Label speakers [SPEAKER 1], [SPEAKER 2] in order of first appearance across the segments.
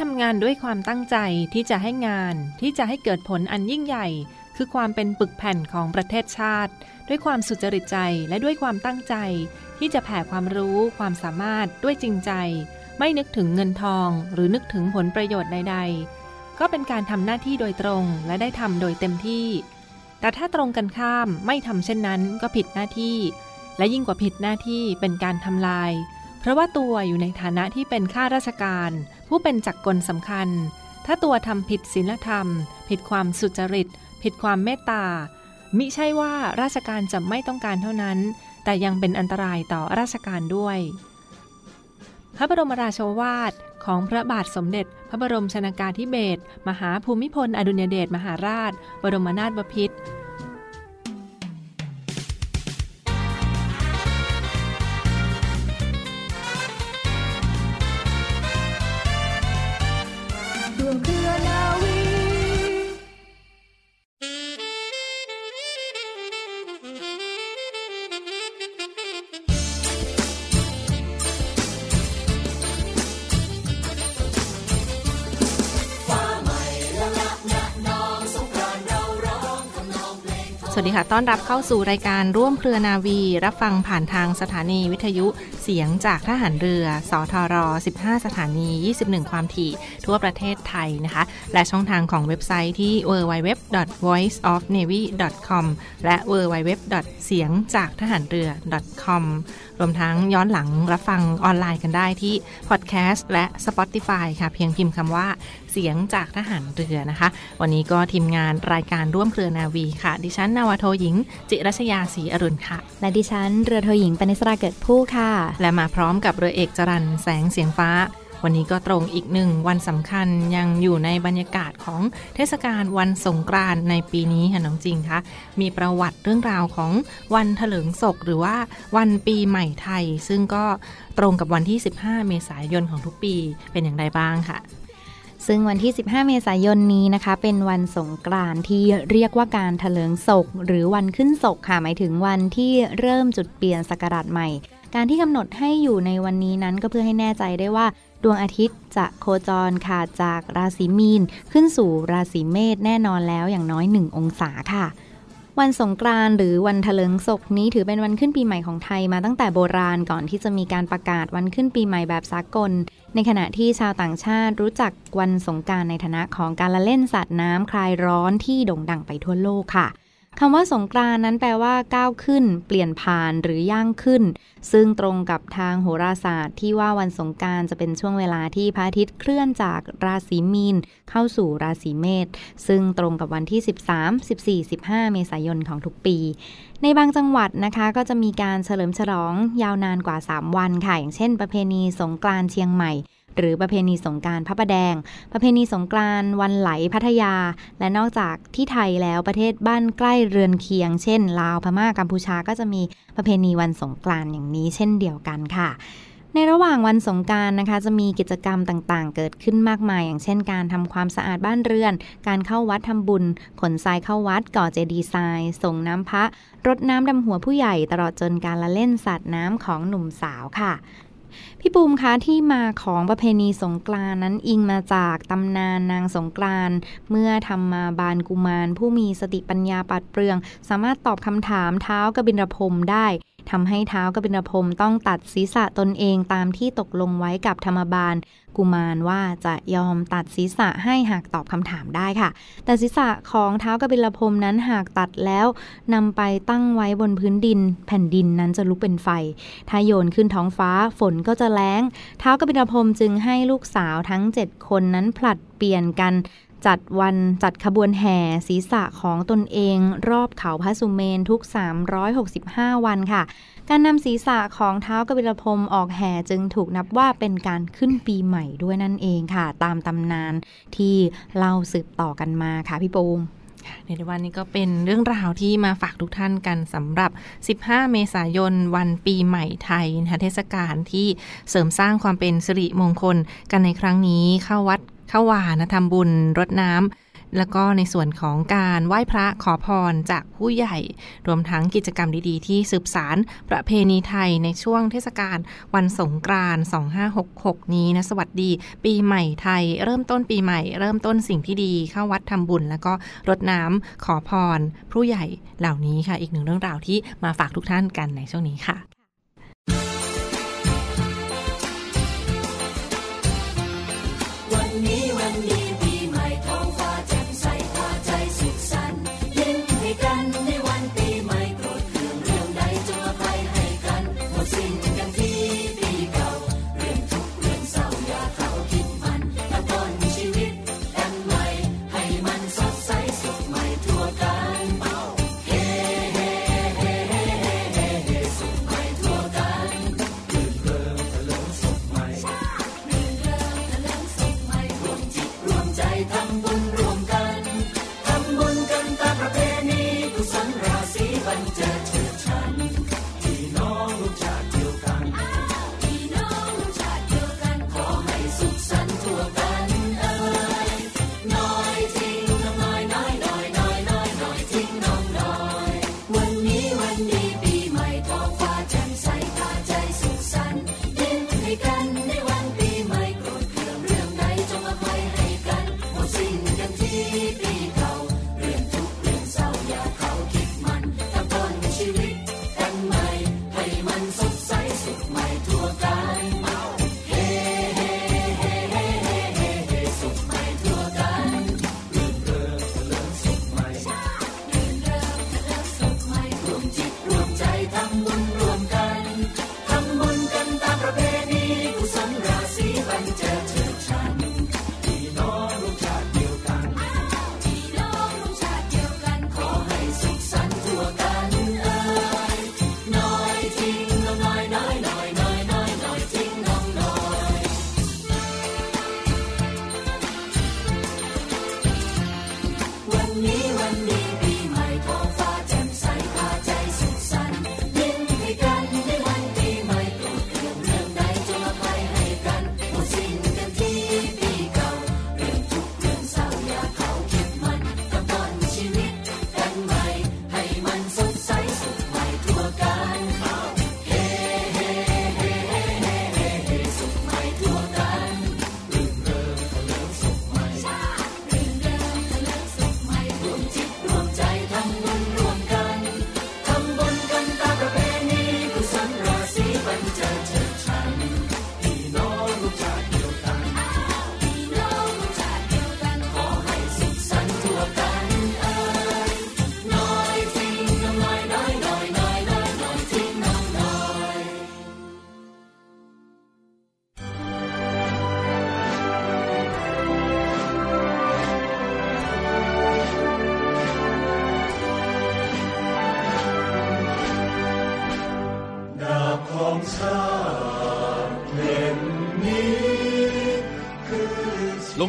[SPEAKER 1] ทำงานด้วยความตั้งใจที่จะให้งานที่จะให้เกิดผลอันยิ่งใหญ่ คือความเป็นปึกแผ่นของประเทศชาติ ด้วยความสุจริตใจและด้วยความตั้งใจ ที่จะแผ่ความรู้ความสามารถด้วยจริงใจ ไม่นึกถึงเงินทอง หรือนึกถึงผลประโยชน์ใด ๆ ก็เป็นการทำหน้าที่โดยตรงและได้ทำโดยเต็มที่ แต่ถ้าตรงกันข้ามไม่ทำเช่นนั้นก็ผิดหน้าที่ และยิ่งกว่าผิดหน้าที่เป็นการทำลาย เพราะว่าตัวอยู่ในฐานะที่เป็นข้าราชการ ผู้เป็นจักรกลสำคัญ ถ้าตัวทำผิดศีลธรรม ผิดความสุจริต ผิดความเมตตา มิใช่ว่าราชการจะไม่ต้องการเท่านั้น แต่ยังเป็นอันตรายต่อราชการด้วย พระบรมราชวาทของพระบาทสมเด็จ พระบรมชนากาธิเบศรมหาภูมิพล อดุลยเดชมหาราช บรมนาถบพิตร สวัสดีค่ะ ต้อนรับเข้าสู่รายการร่วมเครือนาวี รับฟังผ่านทางสถานีวิทยุเสียงจากทหารเรือ สทร 15 สถานี 21 ความถี่ ทั่วประเทศไทยนะคะ และช่องทางของเว็บไซต์ที่ www.voiceofnavy.com และ www. เสียงจากทหารเรือ .com รวมทั้งย้อนหลังรับฟังออนไลน์กันได้ที่พอดแคสต์และ Spotify ค่ะ เพียงพิมพ์คำว่าเสียงจากทหารเรือนะคะ วันนี้ก็ทีมงานรายการร่วมเครือนาวีค่ะ ดิฉันนาวาโทหญิง จิรัชยาศรีอรุณค่ะ
[SPEAKER 2] และดิฉันเรือโทหญิงปณิสราเกิดผู้ค่ะ
[SPEAKER 1] และมาพร้อมกับเรือเอกจรันแสงเสียงฟ้า วันนี้ก็ตรงอีกหนึ่งวันสำคัญยังอยู่ในบรรยากาศของเทศกาลวันสงกรานต์ในปีนี้ค่ะน้องจริงคะมีประวัติเรื่องราวของวันเถลิงศกหรือว่าวันปีใหม่ไทย ซึ่งก็ตรงกับวันที่ 15 เมษายนของทุกปีเป็นอย่างไรบ้างค่ะ
[SPEAKER 2] ซึ่งวันที่ 15 เมษายนนี้นะคะ เป็นวันสงกรานต์ที่เรียกว่าการเถลิงศก หรือวันขึ้นศกค่ะ หมายถึงวันที่เริ่มจุดเปลี่ยนศักราชใหม่ การที่กำหนดให้อยู่ในวันนี้นั้นก็เพื่อให้แน่ใจได้ว่า ดวงอาทิตย์จะโคจรค่ะจากราศีมีน ขึ้นสู่ราศีเมษแน่นอนแล้วอย่างน้อย 1 องศาค่ะ วันสงกรานต์หรือวันเถลิงศกนี้ถือเป็นวันขึ้นปีใหม่ของไทยมาตั้งแต่โบราณก่อนที่จะมีการประกาศวันขึ้นปีใหม่แบบสากล ในขณะที่ชาวต่างชาติรู้จักวันสงการในฐานะของการละเล่นสาดน้ำคลายร้อนที่โด่งดังไปทั่วโลกค่ะ คำว่าสงกรานนั้นแปลว่าก้าวขึ้น เปลี่ยนผ่านหรือย่างขึ้น ซึ่งตรงกับทางโหราศาสตร์ที่ว่าวันสงการจะเป็นช่วงเวลาที่พระอาทิตย์เคลื่อนจากราศีมีน เข้าสู่ราศีเมษซึ่งตรงกับวันที่ 13 14 15 เมษายนของทุกปี ในบางจังหวัดนะคะก็จะมีการเฉลิมฉลองยาวนานกว่า 3 วันค่ะอย่างเช่น ประเพณีสงกรานเชียงใหม่ หรือประเพณีสงกรารพระประแดง ประเพณีสงกรานต์วันไหลพัทยา และนอกจากที่ไทยแล้วประเทศบ้านใกล้เรือนเคียง เช่น ลาวพม่ากัมพูชาก็จะมีประเพณีวันสงกรานต์อย่างนี้เช่นเดียวกันค่ะในระหว่างวันสงกรารนะคะ จะมีกิจกรรมต่างๆ เกิดขึ้นมากมาย อย่างเช่น การทำความสะอาดบ้านเรือน การเข้าวัดทำบุญ ขนทรายเข้าวัด ก่อเจดีย์ทราย ส่งน้ำพระ รดน้ำดำหัวผู้ใหญ่ ตลอดจนการละเล่นสาดน้ำของหนุ่มสาวค่ะ พี่ปูมคะที่มาของประเพณีสงกรานนั้นอิงมาจากตำนานนางสงกรานเมื่อทำมาบานกุมาร ผู้มีสติปัญญาปัดเปลือง สามารถตอบคำถามเท้ากบินรพรมได้ ทำให้เท้ากบินพรมต้องตัดศีรษะตนเองตามที่ตกลงไว้กับธรรมบาล กุมารว่าจะยอมตัดศีรษะให้หากตอบคำถามได้ค่ะ แต่ศีรษะของเท้ากบิลพรมนั้นหากตัดแล้วนำไปตั้งไว้บนพื้นดิน แผ่นดินนั้นจะลุกเป็นไฟ ถ้าโยนขึ้นท้องฟ้าฝนก็จะแล้ง เท้ากบิลพรมจึงให้ลูกสาวทั้ง 7 คนนั้นผลัดเปลี่ยนกัน จัดวันจัดขบวนแห่ศีรษะของตนเองรอบเขาพระสุเมนทุก 365 วันค่ะ การนำศีรษะของเท้ากบิลพรมออกแห่จึงถูกนับว่าเป็นการขึ้นปีใหม่ด้วยนั่นเองค่ะ ตามตำนานที่เล่าสืบต่อกันมาค่ะพี่ปูม
[SPEAKER 1] ในวันนี้ก็เป็นเรื่องราวที่มาฝากทุกท่านกันสำหรับ 15 เมษายน วันปีใหม่ไทยนะคะเทศกาลที่เสริมสร้างความเป็นสิริมงคลกันในครั้งนี้เข้าวัด เข้าวานะทำบุญรดน้ำแล้วก็ในส่วนของการไหว้พระขอพรจากผู้ใหญ่ รวมทั้งกิจกรรมดีๆ ที่สืบสารประเพณีไทยในช่วงเทศกาลวันสงกรานต์2566 นี้นะสวัสดี ปีใหม่ไทย เริ่มต้นปีใหม่ เริ่มต้นสิ่งที่ดีเข้าวัดทำบุญ แล้วก็รดน้ำขอพร ผู้ใหญ่เหล่านี้ค่ะ อีกหนึ่งเรื่องราวที่มาฝา
[SPEAKER 3] กทุกท่านกันในช่วงนี้ค่ะวันนี้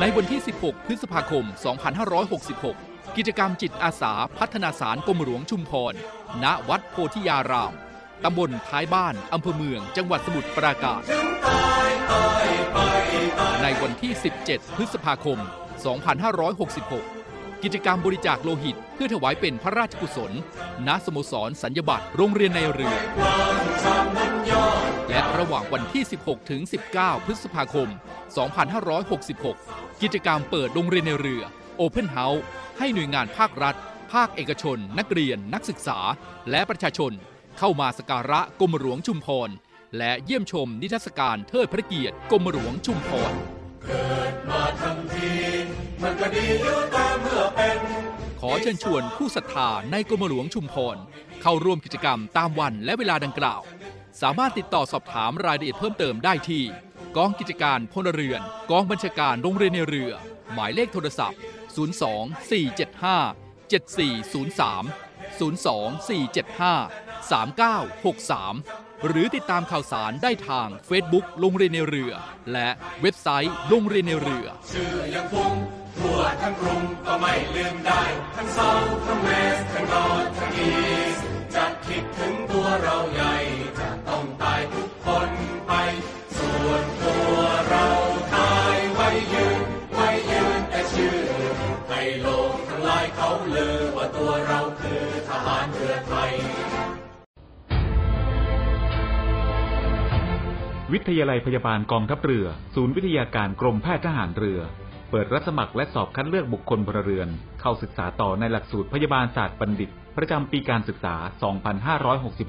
[SPEAKER 4] ในวันที่ 16 พฤษภาคม 2566 กิจกรรมจิตอาสาพัฒนาสารกรมหลวงชุมพร ณ วัดโพธิยาราม ตำบลท้ายบ้าน อำเภอเมือง จังหวัดสมุทรปราการ ในวันที่ 17 พฤษภาคม 2566 กิจกรรมบริจาคโลหิต เพื่อถวายเป็นพระราชกุศล ณ สโมสรสัญญบัตรโรงเรียนในเรือ และระหว่างวันที่ 16 ถึง 19 พฤษภาคม 2566 กิจกรรมเปิดโรงเรียนในเรือ Open House ให้หน่วยงานภาครัฐ ภาคเอกชน นักเรียน นักศึกษา และประชาชน เข้ามาสการะกรมหลวงชุมพร และเยี่ยมชมนิทรรศการเทิดพระเกียรติกรมหลวงชุมพรขอเชิญชวนผู้ศรัทธาในกรมหลวงชุมพร เข้าร่วมกิจกรรมตามวันและเวลาดังกล่าว สามารถติดต่อสอบถามรายละเอียดเพิ่มเติมได้ที่ กองกิจการพลเรือน กองบัญชาการโรงเรียนในเรือ หมายเลขโทรศัพท์ 02 475 7403 02 475 3963 หรือติดตามข่าวสารได้ทาง Facebook โรงเรียนในเรือ และเว็บไซต์โรงเรียนในเรือ
[SPEAKER 5] ชื่อยังคงทั่วทั้งกรุงก็ไม่ลืมได้ ทั้งเซาทั้งเวสทั้งนอร์ทั้งอีส จะคิดถึงตัวเราใหญ่ จะต้องตายทุกคนไป ส่วนตัวเราตายไว้ยืน ไว้ยืนแต่ชื่อให้โลกทั้งหลายเขาลือว่าตัวเราคือทหารเรือไทย
[SPEAKER 6] วิทยาลัยพยาบาลกองทัพเรือ ศูนย์วิทยาการกรมแพทย์ทหารเรือ เปิดรับสมัครและสอบคัดเลือกบุคคลพลเรือน เข้าศึกษาต่อในหลักสูตรพยาบาลศาสตร์บัณฑิต ประจำปีการศึกษา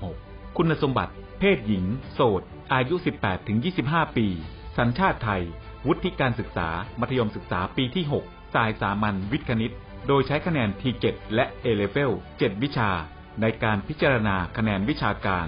[SPEAKER 6] 2566 คุณสมบัติ เพศหญิง โสด อายุ 18-25 ปี สัญชาติไทย วุฒิการศึกษา มัธยมศึกษาปีที่ 6 สายสามัญวิทย์คณิต โดยใช้คะแนน T7 และ A-Level 7วิชา ในการพิจารณาคะแนนวิชาการ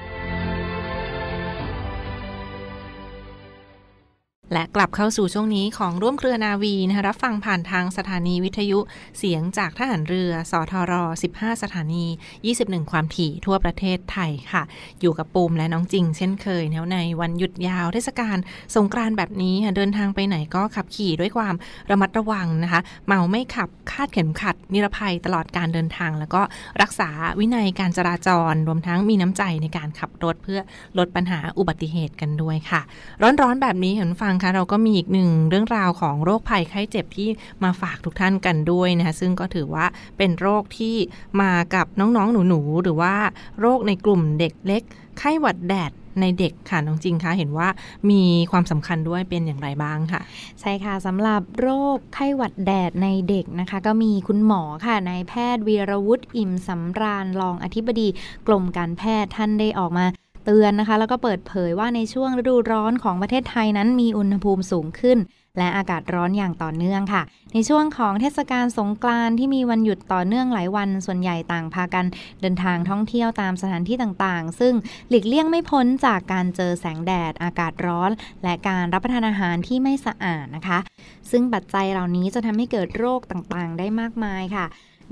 [SPEAKER 1] และกลับเข้าสู่ช่วงนี้ของร่วมเครือนาวีนะคะรับฟังผ่านทางสถานีวิทยุเสียงจากทหารเรือ สทร 15 สถานี 21 ความถี่ทั่วประเทศไทยค่ะ อยู่กับปูมและน้องจริง เช่นเคยแนวในวันหยุดยาวเทศกาลสงกรานต์แบบนี้เดินทางไปไหนก็ขับขี่ด้วยความระมัดระวังนะคะ เมาไม่ขับคาดเข็มขัด นิรภัยตลอดการเดินทาง แล้วก็รักษาวินัยการจราจร รวมทั้งมีน้ำใจในการขับรถเพื่อลดปัญหาอุบัติเหตุกันด้วยค่ะ ร้อนๆแบบนี้เห็นฟังคะ เราก็มีอีกหนึ่งเรื่องราวของโรคภัยไข้เจ็บที่มาฝากทุกท่านกันด้วยนะคะซึ่งก็ถือว่าเป็นโรคที่มากับน้องๆหนูๆหรือว่าโรคในกลุ่มเด็กเล็ก ไข้หวัดแดดในเด็กค่ะน้องจริงคะเห็นว่ามีความสำคัญด้วยเป็นอย่างไรบ้างค่ะ
[SPEAKER 2] ใช่ค่ะสำหรับโรคไข้หวัดแดดในเด็กนะคะ ก็มีคุณหมอค่ะนายแพทย์วีรวุฒิอิ่มสำราญรองอธิบดีกรมการแพทย์ท่านได้ออกมา เตือนนะคะ แล้วก็เปิดเผยว่าในช่วงฤดูร้อนของประเทศไทยนั้นมีอุณหภูมิสูงขึ้น และอากาศร้อนอย่างต่อเนื่องค่ะ ในช่วงของเทศกาลสงกรานต์ที่มีวันหยุดต่อเนื่องหลายวัน ส่วนใหญ่ต่างพากันเดินทางท่องเที่ยวตามสถานที่ต่างๆ ซึ่งหลีกเลี่ยงไม่พ้นจากการเจอแสงแดด อากาศร้อน และการรับประทานอาหารที่ไม่สะอาดนะคะ ซึ่งปัจจัยเหล่านี้จะทำให้เกิดโรคต่างๆ ได้มากมายค่ะ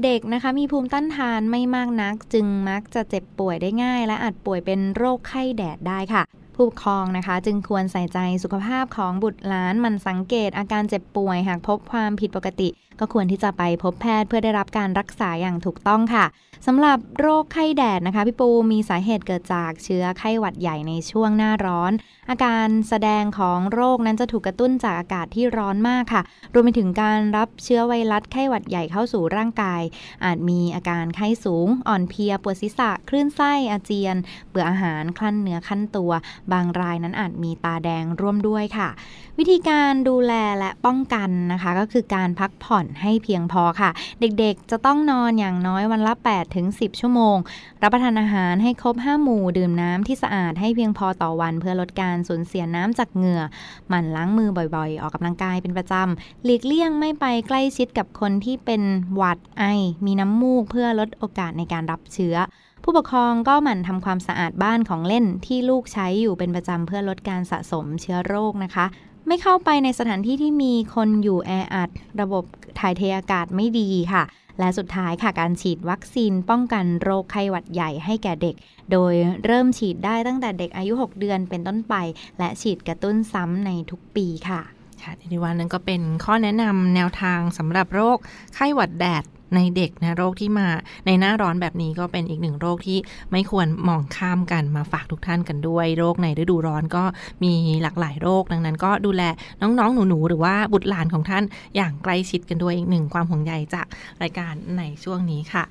[SPEAKER 2] เด็กนะคะมีภูมิต้านทานไม่มากนัก จึงมักจะเจ็บป่วยได้ง่าย และอาจป่วยเป็นโรคไข้แดดได้ค่ะ ผู้ปกครองนะคะ จึงควรใส่ใจสุขภาพของบุตรหลานมันสังเกตอาการเจ็บป่วยหากพบความผิดปกติ ก็ควรที่จะไปพบแพทย์เพื่อได้รับการรักษาอย่างถูกต้องค่ะสำหรับโรคไข้แดดนะคะพี่ปูมีสาเหตุเกิดจากเชื้อไข้หวัดใหญ่ในช่วงหน้าร้อน อาการแสดงของโรคนั้นจะถูกกระตุ้นจากอากาศที่ร้อนมากค่ะ รวมไปถึงการรับเชื้อไวรัสไข้หวัดใหญ่เข้าสู่ร่างกาย อาจมีอาการไข้สูง อ่อนเพลียปวดศีรษะคลื่นไส้อาเจียน เบื่ออาหารคลั่นเนื้อขั้นตัวบางรายนั้นอาจมีตาแดงร่วมด้วยค่ะ วิธีการดูแลและป้องกันนะคะ ก็คือการพักผ่อนให้เพียงพอค่ะ เด็กๆจะต้องนอนอย่างน้อยวันละ8ถึง10 ชั่วโมง รับประทานอาหารให้ครบ 5 หมู่ ดื่มน้ำที่สะอาดให้เพียงพอต่อวัน เพื่อลดการสูญเสียน้ำจากเหงื่อหมั่นล้างมือบ่อยๆ ออกกำลังกายเป็นประจำหลีกเลี่ยงไม่ไปใกล้ชิดกับคนที่เป็นหวัดไอ มีน้ำมูกเพื่อลดโอกาสในการรับเชื้อ ผู้ปกครองก็หมั่นทำความสะอาดบ้านของเล่นที่ลูกใช้อยู่เป็นประจำเพื่อลดการสะสมเชื้อโรคนะคะ ไม่เข้าไปในสถานที่ที่มีคนอยู่แออัด ระบบถ่ายเทอากาศไม่ดีค่ะ และสุดท้ายค่ะการฉีดวัคซีนป้องกันโรคไข้หวัดใหญ่ให้แก่เด็ก โดยเริ่มฉีดได้ตั้งแต่เด็กอายุ 6 เดือนเป็นต้นไป และฉีดกระตุ้นซ้ำในทุกปีค่ะ
[SPEAKER 1] ค่ะทีนี้ว่านั้นก็เป็นข้อแนะนำแนวทางสำหรับโรคไข้หวัดแดด ในเด็กนะโรคที่มาในหน้าร้อนแบบนี้ก็เป็นอีกหนึ่งโรคที่ไม่ควรมองข้ามกันมาฝากทุกท่านกันด้วย โรคในฤดูร้อนก็มีหลากหลายโรคดังนั้น ก็ดูแลน้องๆ หนูๆ หรือว่าบุตรหลานของท่านอย่างใกล้ชิดกันด้วยอีกหนึ่งความห่วงใยจากรายการในช่วงนี้ค่ะ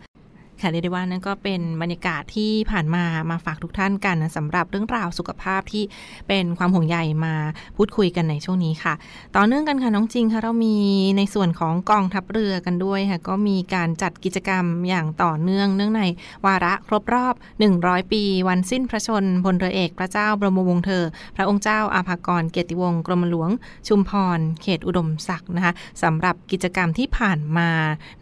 [SPEAKER 1] ค่ะเรียกได้ว่านั่นก็เป็นบรรยากาศที่ผ่านมามาฝากทุกท่านกันนะสำหรับเรื่องราวสุขภาพที่เป็นความห่วงใยมาพูดคุยกันในช่วงนี้ค่ะ ต่อเนื่องกันค่ะน้องจริงค่ะเรามีในส่วนของกองทัพเรือกันด้วยค่ะก็มีการจัดกิจกรรมอย่างต่อเนื่องเนื่องในวาระครบรอบ 100 ปี วันสิ้นพระชนพลเรือเอกพระเจ้าบรมวงศ์เธอ พระองค์เจ้าอาภากรเกียรติวงศ์กรมหลวง ชุมพร เขตอุดมศักดิ์นะคะสำหรับกิจกรรมที่ผ่านมา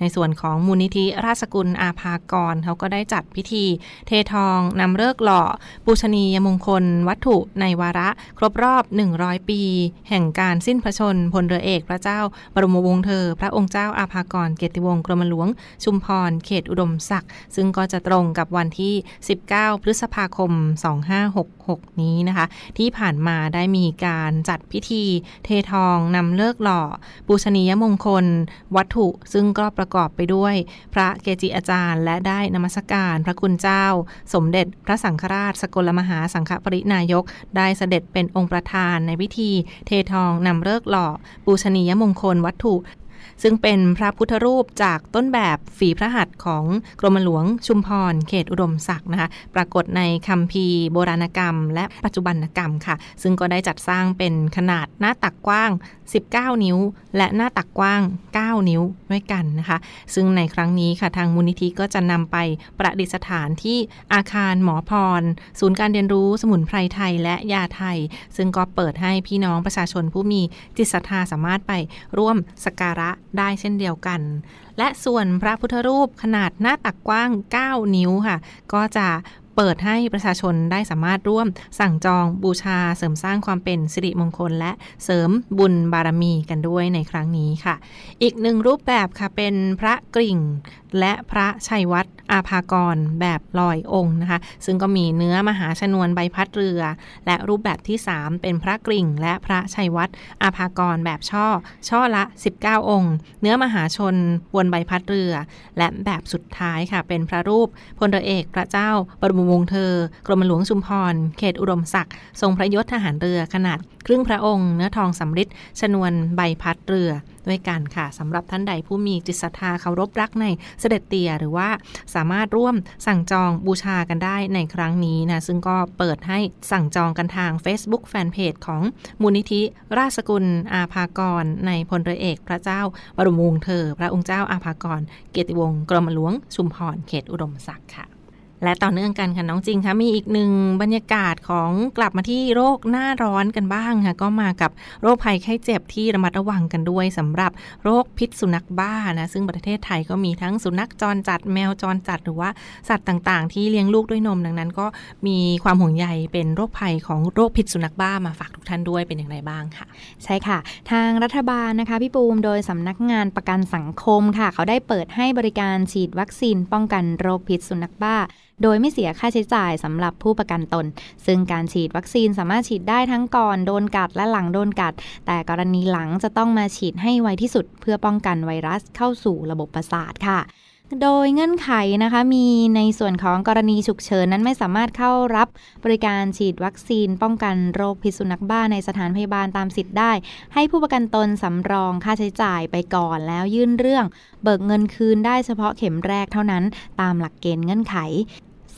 [SPEAKER 1] ในส่วนของมูลนิธิราชกุลอาภากรเขาก็ได้จัดพิธีเททองนำเลิกหล่อ ปูชนียมงคล วัตถุในวาระ ครบรอบ 100 ปี แห่งการสิ้นพระชนพลเรือเอกพระเจ้า บรมวงศ์เธอ พระองค์เจ้าอาภากรเกียรติวงศ์กรมหลวง ชุมพรเขตอุดมศักดิ์ซึ่งก็จะตรงกับวันที่ 19 พฤษภาคม 2566 นี้นะคะ ที่ผ่านมาได้มีการจัดพิธีเททองนำเลิกหล่อ ปูชนียมงคล วัตถุซึ่งก็ประกอบไปด้วย พระเกจิอาจารย์ และได้นมัสการพระคุณเจ้า สมเด็จพระสังฆราช สกลมหาสังฆปรินายก ได้เสด็จเป็นองค์ประธานในพิธี เททองนำเลิกหล่อ ปูชนียมงคลวัตถุซึ่งเป็นพระพุทธรูปจากต้นแบบฝีพระหัตถ์ของกรมหลวงชุมพร เขตอุดมศักดิ์นะคะ ปรากฏในคัมภีร์โบราณกรรม และปัจจุบันกรรมค่ะ ซึ่งก็ได้จัดสร้างเป็นขนาดหน้าตักกว้าง 19 นิ้ว และหน้าตักกว้าง 9 นิ้วด้วยกันนะคะ ซึ่งในครั้งนี้ค่ะทางมูลนิธิก็จะนำไปประดิษฐานที่อาคารหมอพร ศูนย์การเรียนรู้สมุนไพรไทยและยาไทย ซึ่งก็เปิดให้พี่น้องประชาชนผู้มีจิตศรัทธาสามารถไปร่วมสักการะได้เช่นเดียวกัน และส่วนพระพุทธรูปขนาดหน้าตักกว้าง 9 นิ้วค่ะ ก็จะ เปิดให้ประชาชนได้สามารถร่วมสั่งจองบูชาเสริมสร้างความเป็นสิริมงคล และเสริมบุญบารมีกันด้วยในครั้งนี้ค่ะ อีกหนึ่งรูปแบบค่ะเป็นพระกริ่ง และพระชัยวัดอาภากรแบบลอยองค์นะคะ ซึ่งก็มีเนื้อมหาชนวนใบพัดเรือ และรูปแบบที่ 3 เป็นพระกริ่ง และพระชัยวัดอาภากรแบบช่อ ช่อละ 19 องค์ เนื้อมหาชนบนใบพัดเรือ และแบบสุดท้ายค่ะเป็นพระรูปพลเรือเอกพระเจ้าบรมวงเธอ กรมหลวงชุมพร เขตอุดมศักดิ์ ทรงพระยศทหารเรือขนาด ครึ่งพระองค์ เนื้อทองสำริดชนวนใบพัดเรือด้วยกันค่ะสำหรับท่านใดผู้มีจิตศรัทธาเคารพรักในเสด็จเตี่ยหรือว่าสามารถร่วมสั่งจองบูชากันได้ในครั้งนี้นะ ซึ่งก็เปิดให้สั่งจองกันทาง Facebook Fanpage ของมูลนิธิราชกุลอาภากร ในพลเรือเอกพระเจ้าบรมวงศ์เธอ พระองค์เจ้าอาภากร เกียรติวงศ์กรมหลวงชุมพรเขตอุดมศักดิ์ค่ะ และต่อเนื่องกันค่ะน้องจริงคะมีอีกหนึ่งบรรยากาศของกลับมาที่โรคหน้าร้อนกันบ้างค่ะก็มากับโรคภัยไข้เจ็บที่ระมัดระวังกันด้วยสำหรับโรคพิษสุนัขบ้านะซึ่งประเทศไทยก็มีทั้งสุนัขจรจัดแมวจรจัดหรือว่าสัตว์ต่างๆ ที่เลี้ยงลูกด้วยนมดังนั้น ก็มีความห่วงใยเป็นโรคภัยของโรคพิษสุนัขบ้ามาฝากทุกท่านด้วยเป็นอย่างไรบ้างค่ะ
[SPEAKER 2] ใช่ค่ะ ทางรัฐบาลนะคะพี่ปูมโดยสำนักงานประกันสังคมค่ะ เขาได้เปิดให้บริการฉีดวัคซีนป้องกันโรคพิษสุนัขบ้าโดยไม่เสียค่าใช้จ่ายสำหรับผู้ประกันตน ซึ่งการฉีดวัคซีนสามารถฉีดได้ทั้งก่อนโดนกัดและหลังโดนกัด แต่กรณีหลังจะต้องมาฉีดให้ไวที่สุด เพื่อป้องกันไวรัสเข้าสู่ระบบประสาทค่ะโดยเงื่อนไขนะคะมีในส่วนของกรณีฉุกเฉินนั้นไม่สามารถเข้ารับบริการฉีดวัคซีนป้องกันโรคพิษสุนัขบ้าในสถานพยาบาลตามสิทธิ์ได้ ให้ผู้ประกันตนสำรองค่าใช้จ่ายไปก่อนแล้วยื่นเรื่อง เบิกเงินคืนได้เฉพาะเข็มแรกเท่านั้น ตามหลักเกณฑ์เงื่อนไข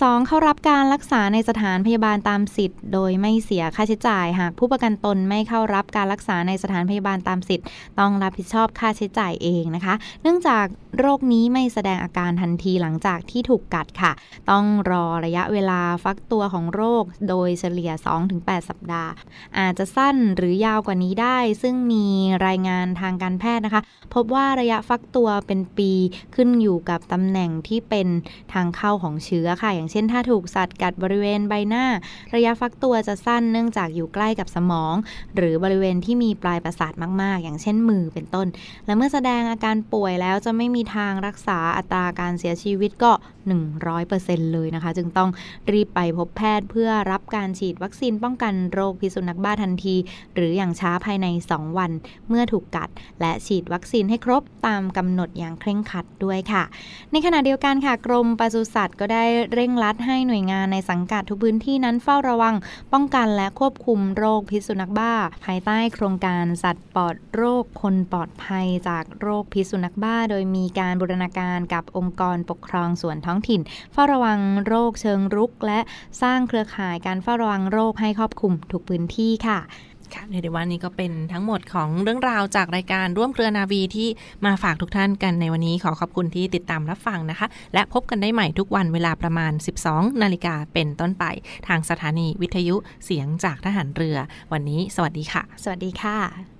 [SPEAKER 2] 2. เข้ารับการรักษาในสถานพยาบาลตามสิทธิ์ โดยไม่เสียค่าใช้จ่าย หากผู้ประกันตนไม่เข้ารับการรักษาในสถานพยาบาลตามสิทธิ์ ต้องรับผิดชอบค่าใช้จ่ายเองนะคะ เนื่องจากโรคนี้ไม่แสดงอาการทันทีหลังจากที่ถูกกัดค่ะ ต้องรอระยะเวลาฟักตัวของโรค โดยเฉลี่ย 2-8 สัปดาห์ อาจจะสั้นหรือยาวกว่านี้ได้ ซึ่งมีรายงานทางการแพทย์นะคะ พบว่าระยะฟักตัวเป็นปีขึ้นอยู่กับตำแหน่งที่เป็นทางเข้าของเชื้อค่ะอย่าง
[SPEAKER 7] อย่างเช่นถ้าถูกสัตว์กัดบริเวณใบหน้า ระยะฟักตัวจะสั้นเนื่องจากอยู่ใกล้กับสมอง หรือบริเวณที่มีปลายประสาทมาก ๆ อย่างเช่นมือเป็นต้น และเมื่อแสดงอาการป่วยแล้วจะไม่มีทางรักษาอัตราการเสียชีวิตก็ 100%เลยนะคะ จึงต้องรีบไปพบแพทย์เพื่อรับการฉีดวัคซีนป้องกันโรคพิษสุนัขบ้าทันที หรืออย่างช้าภายใน 2 วัน เมื่อถูกกัด และฉีดวัคซีนให้ครบตามกำหนดอย่างเคร่งครัดด้วยค่ะ ในขณะเดียวกันค่ะกรมปศุสัตว์ก็ได้เร่งรัดให้หน่วยงานในสังกัดทุกพื้นที่นั้นเฝ้าระวัง ป้องกันและควบคุมโรคพิษสุนัขบ้า ภายใต้โครงการสัตว์ปลอดโรคคนปลอดภัยจากโรคพิษสุนัขบ้า โดยมีการบูรณาการกับองค์กรปกครองส่วนท้องถิ่น เฝ้าระวังโรคเชิงรุก และสร้างเครือข่ายการเฝ้าระวังโรคให้ครอบคลุมทุกพื้นที่ค่ะ
[SPEAKER 1] ค่ะในววันนี้ก็เป็นทั้งหมดของเรื่องราวจากรายการร่วมเครือนาวีที่มาฝากทุกท่านกันในวันนี้ขอขอบคุณที่ติดตามรับฟังนะคะ และพบกันได้ใหม่ทุกวันเวลาประมาณ 12 นาฬิกาเป็นต้นไป ทางสถานีวิทยุเสียงจากทหารเรือ วันนี้ สวัสดีค่ะ
[SPEAKER 7] สวัสดีค่ะ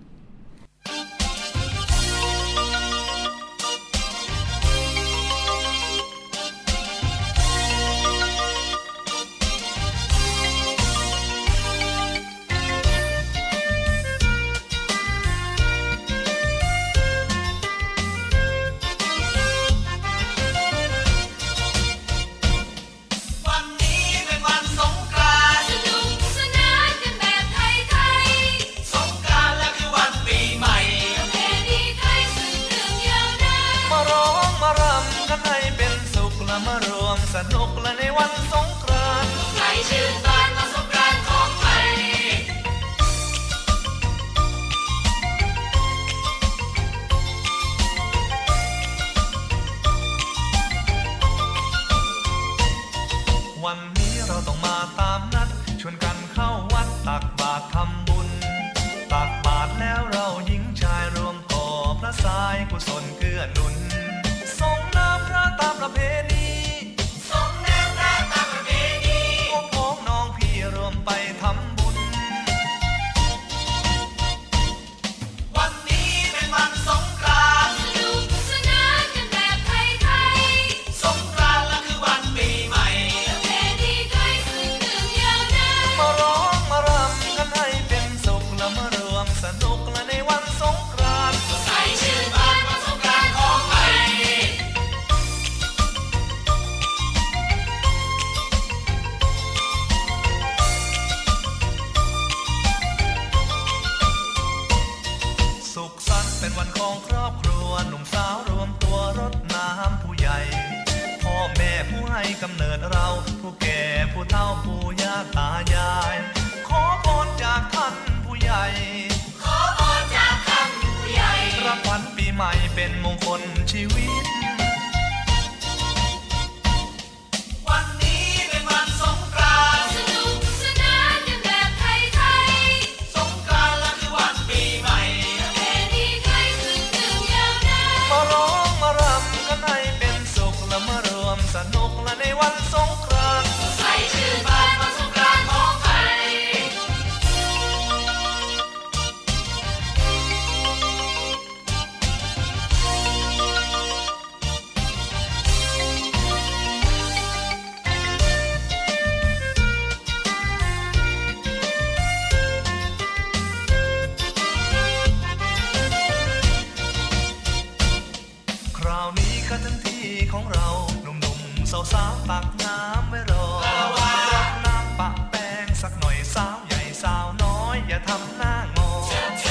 [SPEAKER 7] า